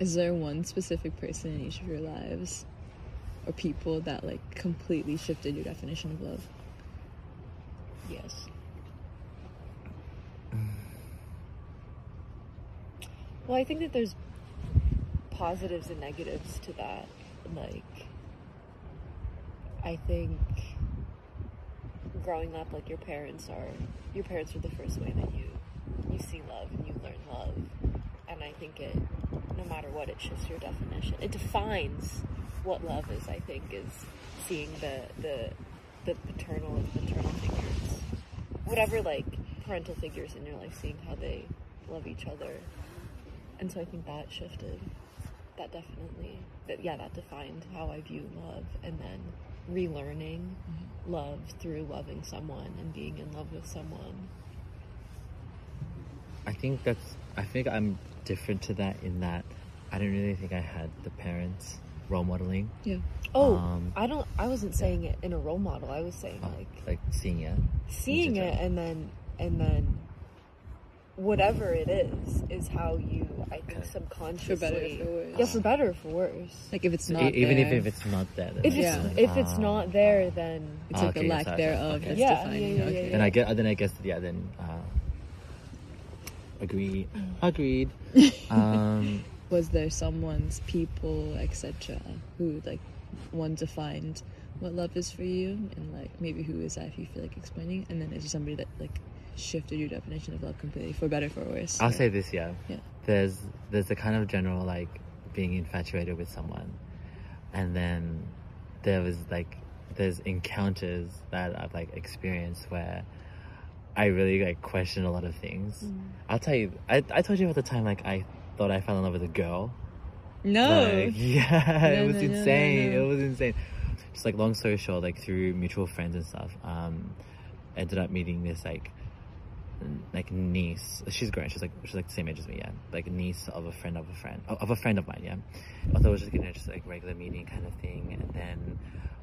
Is there one specific person in each of your lives or people that like completely shifted your definition of love? Yes. Well, I think that there's positives and negatives to that. Like, I think growing up, like your parents are, your parents are the first way that you you see love and you learn love, and I think it, no matter what, it shifts your definition. It defines what love is. I think is seeing the the the paternal and maternal figures, whatever like parental figures in your life, seeing how they love each other, and so I think that shifted. That definitely, that yeah, that defined how I view love, and then relearning mm-hmm. love through loving someone and being in love with someone. I think that's. I think I'm different to that in that I don't really think I had the parents role modeling, Yeah. Oh, Um, I don't. I wasn't saying it in a role model. I was saying uh, like like seeing it. seeing it, and then and then whatever it is is how you. I think Okay. subconsciously. For better or for worse. Yeah, for better or for worse. Like if it's So not e- even there, if, if it's not there, then If it's Yeah. like, if it's ah, not there, then it's Ah, like okay, the lack sorry, sorry. thereof Okay. that's Yeah, defining. yeah, yeah, okay. Then I get. Then I guess yeah. Then uh, agree. Mm. Agreed. um, Was there someone's people, etc., who like one defined what love is for you, and like maybe who is that if you feel like explaining, and then is there somebody that like shifted your definition of love completely for better for worse? I'll Yeah. say this. Yeah. Yeah. There's there's a kind of general like being infatuated with someone, and then there was like there's encounters that I've like experienced where I really like question a lot of things. Mm. I'll tell you. I I told you at the time like I thought I fell in love with a girl. No. Like, yeah, No, it was no, insane. no. It was insane. Just like long story short, like through mutual friends and stuff, um, ended up meeting this like like niece. She's grown. She's like she's like the same age as me. Yeah, like niece of a friend of a friend of a friend of mine. Yeah, I thought it was just gonna just like regular meeting kind of thing,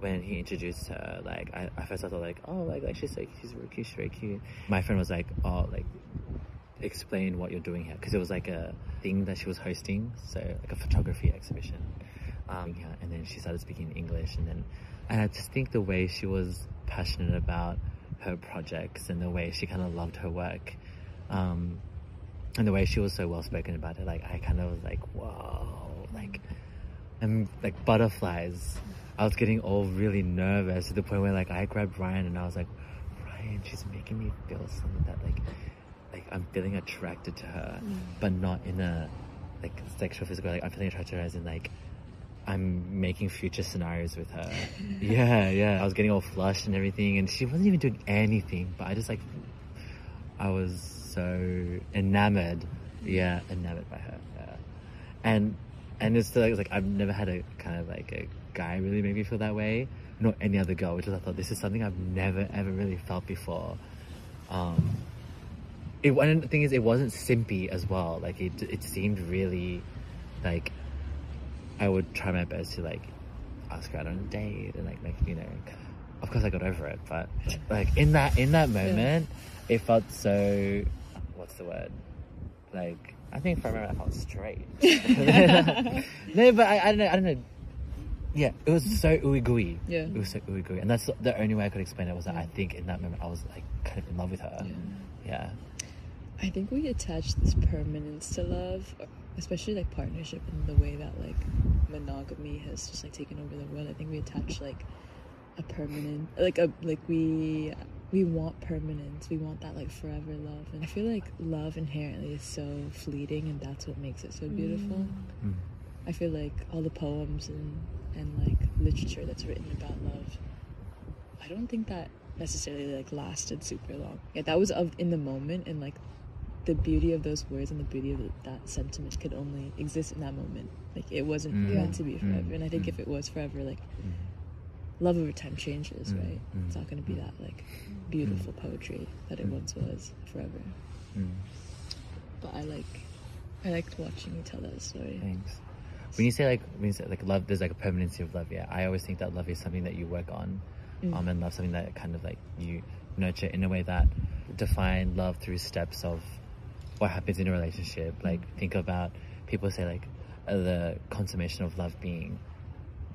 when he introduced her, like I, first I thought like oh like like she's like she's really cute, she's very cute. My friend was like oh like explain what you're doing here because it was like a thing that she was hosting so like a photography exhibition um yeah, and then she started speaking english and then and i just think the way she was passionate about her projects and the way she kind of loved her work um and the way she was so well spoken about it like i kind of was like whoa like I'm like butterflies i was getting all really nervous to the point where like i grabbed ryan and i was like ryan she's making me feel something that like like I'm feeling attracted to her, mm. but not in a like sexual physical. Like I'm feeling attracted to her as in like I'm making future scenarios with her. yeah, yeah. I was getting all flushed and everything, and she wasn't even doing anything. But I just like I was so enamored. Mm. Yeah, enamored by her. Yeah. And and it's like, it's like I've never had a kind of like a guy really make me feel that way, nor any other girl. Which is I thought this is something I've never ever really felt before. Um, it and the thing is it wasn't simpy as well like it it seemed really like i would try my best to like ask her out on a date and like like you know of course i got over it but like in that in that moment it felt so what's the word like i think if i remember i felt straight. No but I, I don't know i don't know. Yeah it was so ooey gooey Yeah. it was so ooey gooey and that's the only way i could explain it was that i think in that moment i was like kind of in love with her. Yeah. yeah. I think we attach this permanence to love, especially like partnership and the way that like monogamy has just like taken over the world. I think we attach like a permanent, like a like we we want permanence. We want that like forever love, and I feel like love inherently is so fleeting, and that's what makes it so beautiful. Mm. I feel like all the poems and and like literature that's written about love, I don't think that necessarily like lasted super long. Yeah, that was of in the moment and like the beauty of those words and the beauty of that sentiment could only exist in that moment. Like it wasn't Mm. meant to be Mm. forever. And I think Mm. if it was forever, like Mm. Love over time changes, Mm. right? Mm. It's not going to be that like beautiful poetry that it Mm. once was forever. Mm. But I like, I liked watching you tell that story. Thanks. When you say like when you say like love, there's like a permanency of love. Yeah, I always think that love is something that you work on, Mm. um, and love something that kind of like you nurture in a way that define love through steps of what happens in a relationship. Like think about people say like uh, the consummation of love being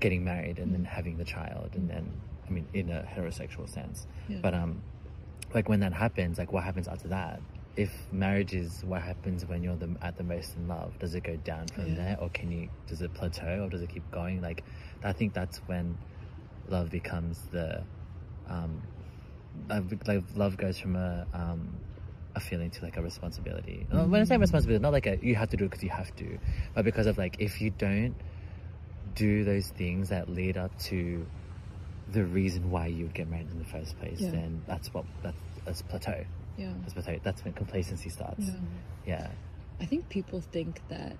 getting married and then having the child and then I mean in a heterosexual sense. Yeah. But um like when that happens, like what happens after that? If marriage is what happens when you're the, at the most in love, does it go down from Yeah. there, or can you? Does it plateau, or does it keep going? Like, I think that's when love becomes the, um, like love goes from a um, a feeling to like a responsibility. Uh, When I say responsibility, not like a you have to do it because you have to, but because of like if you don't do those things that lead up to the reason why you would get married in the first place, Yeah. then that's what that's, that's plateau. Yeah. That's plateau. That's when complacency starts. Yeah. Yeah. I think people think that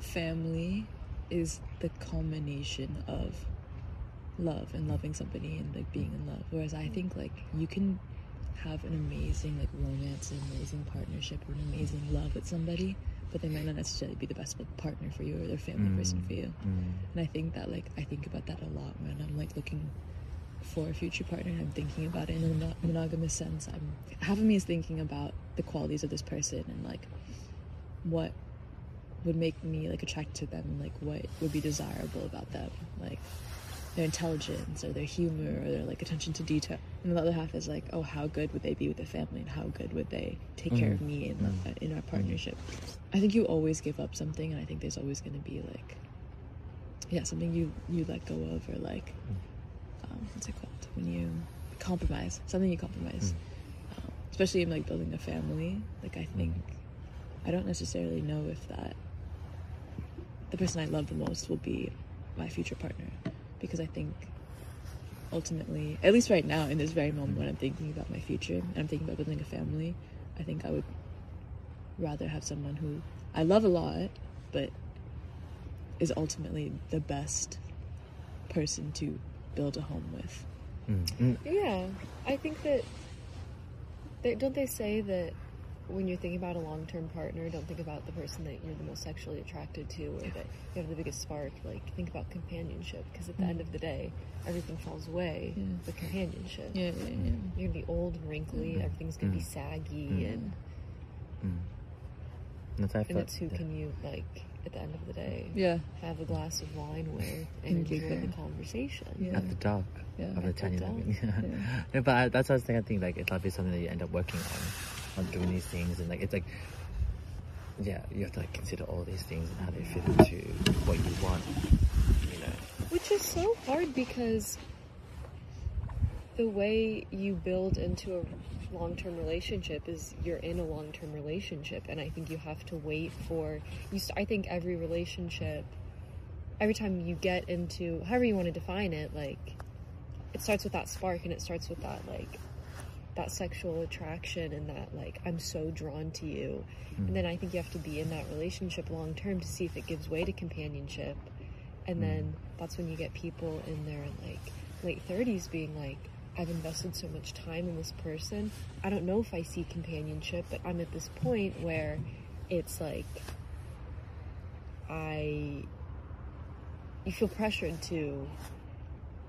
family is the culmination of love and loving somebody and like being in love. Whereas I think like you can have an amazing like romance, an amazing partnership, or an amazing love with somebody, but they might not necessarily be the best partner for you or their family person Mm. for you. Mm. And I think that like I think about that a lot when I'm like looking for a future partner and I'm thinking about it in a mono- monogamous sense. I'm half of me is thinking about the qualities of this person and like what would make me like attracted to them and like what would be desirable about them. Like their intelligence or their humor or their like attention to detail. And the other half is like, oh, how good would they be with the family and how good would they take care of me in, Mm. in our partnership? I think you always give up something, and I think there's always going to be like, yeah, something you you let go of or like, um, what's it called when you compromise? Something you compromise, um, especially in like building a family. Like I think I don't necessarily know if that the person I love the most will be my future partner because I think ultimately, at least right now in this very moment when I'm thinking about my future and I'm thinking about building a family, I think I would rather have someone who I love a lot, but is ultimately the best person to build a home with. Mm. Mm. Yeah, I think that. They, don't they say that when you're thinking about a long term partner, don't think about the person that you're the most sexually attracted to or that you have the biggest spark. Like, think about companionship because at the end of the day, everything falls away Yeah. with companionship. Yeah, yeah, yeah. You're gonna be old and wrinkly, everything's gonna be saggy, Mm. and, Mm. That's how I and felt. it's who can you, like, at the end of the day, Yeah, have a glass of wine with and And enjoy giggle. the conversation. Yeah. At the dock Yeah. of the At the Chinese dock. Yeah. no, but I, that's what I was thinking. I think like it'll be something that you end up working on, on doing these things, and like it's like, yeah, you have to like consider all these things and how they fit into what you want. You know. Which is so hard because the way you build into a long term relationship is you're in a long term relationship, and I think you have to wait for you. St- I think every relationship, every time you get into however you want to define it, like it starts with that spark, and it starts with that like that sexual attraction and that like I'm so drawn to you. And then I think you have to be in that relationship long term to see if it gives way to companionship. And mm. then that's when you get people in their like late 30s being like I've invested so much time in this person. I don't know if I see companionship, but I'm at this point where it's like I you feel pressured to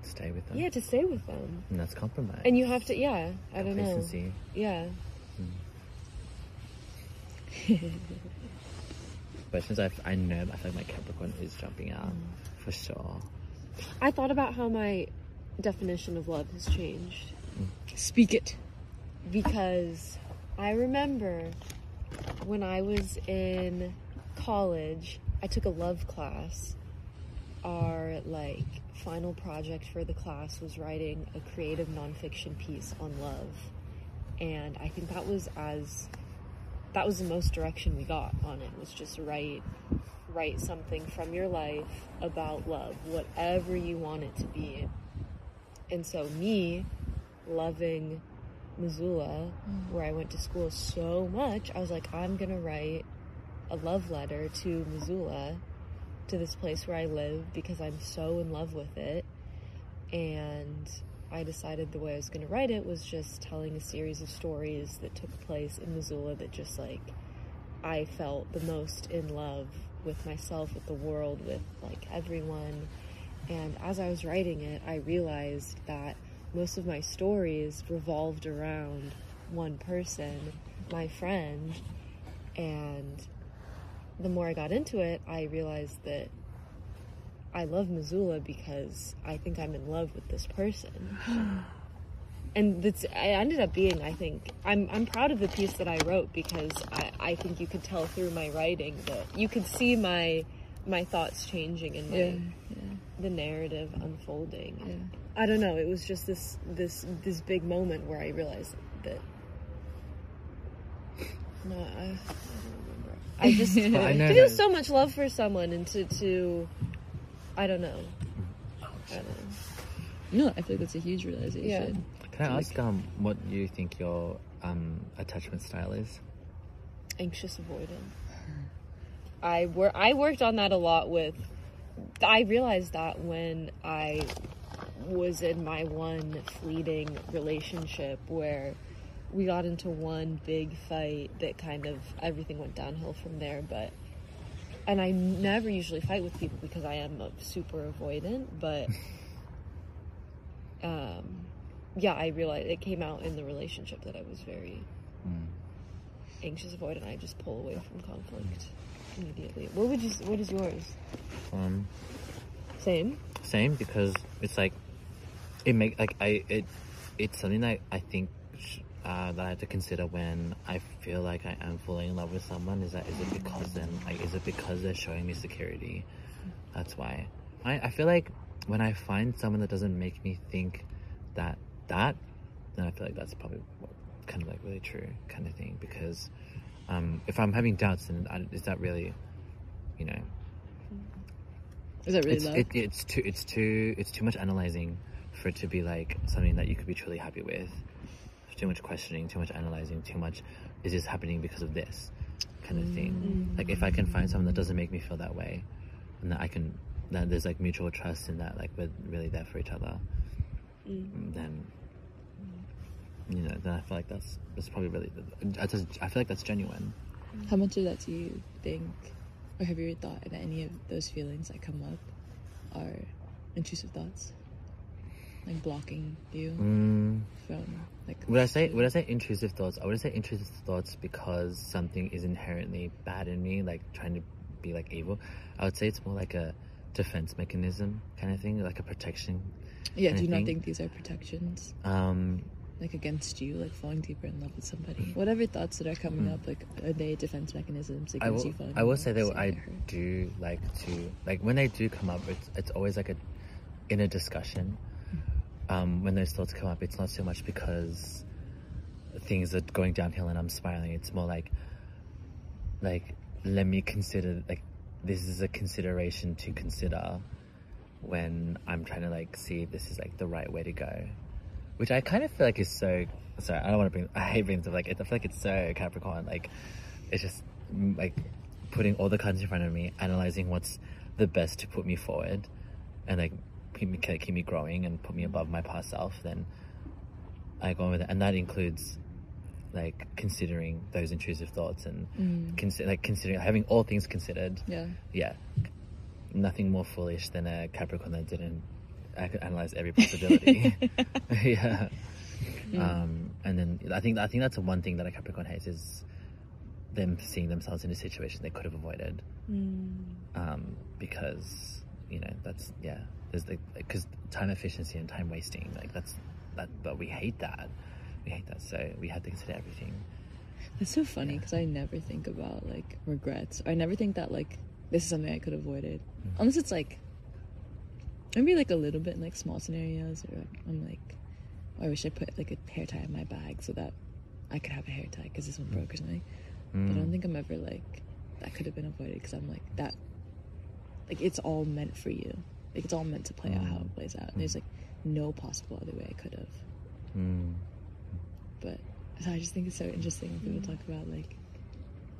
Stay with them. yeah, to stay with them. And that's compromise. And you have to yeah, I don't know. Yeah. But since I've, I know, I feel like my Capricorn is jumping out Mm. for sure. I thought about how my definition of love has changed speak it. because I remember when I was in college, I took a love class. Our like final project for the class was writing a creative nonfiction piece on love. And I think that was as that was the most direction we got on it was just write write something from your life about love, whatever you want it to be. And so me loving Missoula, mm. where I went to school so much, I was like, I'm gonna write a love letter to Missoula, to this place where I live, because I'm so in love with it. And I decided the way I was gonna write it was just telling a series of stories that took place in Missoula that just like I felt the most in love with myself, with the world, with like everyone. And as I was writing it, I realized that most of my stories revolved around one person, my friend, and the more I got into it, I realized that I love Missoula because I think I'm in love with this person. and that's it ended up being I think I'm I'm proud of the piece that I wrote because I, I think you could tell through my writing that you could see my my thoughts changing and my, Yeah, yeah, the narrative unfolding. yeah. I don't know. It was just this this this big moment where I realized that. No, I, I. I just I know feel so much love for someone and to to, I don't know. I don't know. No, I feel like that's a huge realization. Can I ask um what you think your um attachment style is? Anxious avoidant. I wor- I worked on that a lot with. I realized that when I was in my one fleeting relationship where we got into one big fight that kind of everything went downhill from there but and I never usually fight with people because I am a super avoidant but um yeah I realized it came out in the relationship that I was very Mm. anxious avoidant. I just pull away from conflict immediately. What would you what is yours? Um, same? same because it's like it make like I it it's something that I think sh- uh, that I have to consider when I feel like I am falling in love with someone. Is that is it because then like is it because they're showing me security? That's why I I feel like when I find someone that doesn't make me think that that then I feel like that's probably what, kind of like really true kind of thing because um if I'm having doubts then I, is that really you know Is that really it's love? it, it's too it's too it's too much analyzing for it to be like something that you could be truly happy with. Too much questioning, too much analyzing, too much. Is this happening because of this kind of thing? Like if I can find someone that doesn't make me feel that way, and that I can that there's like mutual trust in that like we're really there for each other, Mm. then you know then I feel like that's that's probably really I just I feel like that's genuine. How much of that do you think, or have you ever thought that any of those feelings that come up are intrusive thoughts? Like blocking you Mm. from, like, Would I say would I say intrusive thoughts? I would say intrusive thoughts because something is inherently bad in me, like trying to be like evil. I would say it's more like a defense mechanism kind of thing, like a protection. yeah, do you not think these are protections, Um, like against you, like falling deeper in love with somebody? Whatever thoughts that are coming Mm. up, like, are they defense mechanisms I against will you falling I will say that I hurt? do like to like when they do come up. It's it's always like a in a discussion. Um, when those thoughts come up, it's not so much because things are going downhill and I'm spiraling. It's more like like let me consider like this is a consideration to consider when I'm trying to like see if this is like the right way to go. Which I kind of feel like is so sorry, I don't want to bring I hate stuff like it I feel like it's so Capricorn, like it's just mm, like putting all the cards in front of me, analyzing what's the best to put me forward and like keep me keep me growing and put me above my past self, then I go on with it. And that includes like considering those intrusive thoughts and Mm. consider like considering having all things considered Yeah. yeah, nothing more foolish than a Capricorn that didn't analyze every possibility. yeah. Mm. Um, and then I think I think that's the one thing that a Capricorn hates is them seeing themselves in a situation they could have avoided. Mm. Um, because you know that's yeah, there's the, because time efficiency and time wasting like that's that, but we hate that. We hate that, so we have to consider everything. That's so funny Yeah. because I never think about like regrets. I never think that like this is something I could have avoided, Mhm. unless it's like maybe like a little bit in like small scenarios. Or I'm like, oh, I wish I put like a hair tie in my bag so that I could have a hair tie because this one broke or something. But I don't Mm. think I'm ever like that could have been avoided because I'm like that. Like it's all meant for you. Like it's all meant to play out how Mm. it plays out. And there's like no possible other way I could have. Mm. But so I just think it's so interesting when people talk about like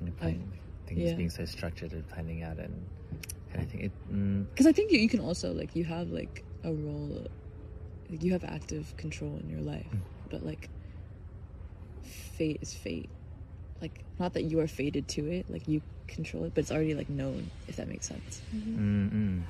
And plan- things yeah. being so structured and planning out and and I think it. Mm, because I think you, you can also like you have like a role, like, you have active control in your life, Mm. but like fate is fate. Like not that you are fated to it, like you control it, but it's already like known. If that makes sense. mm, mm.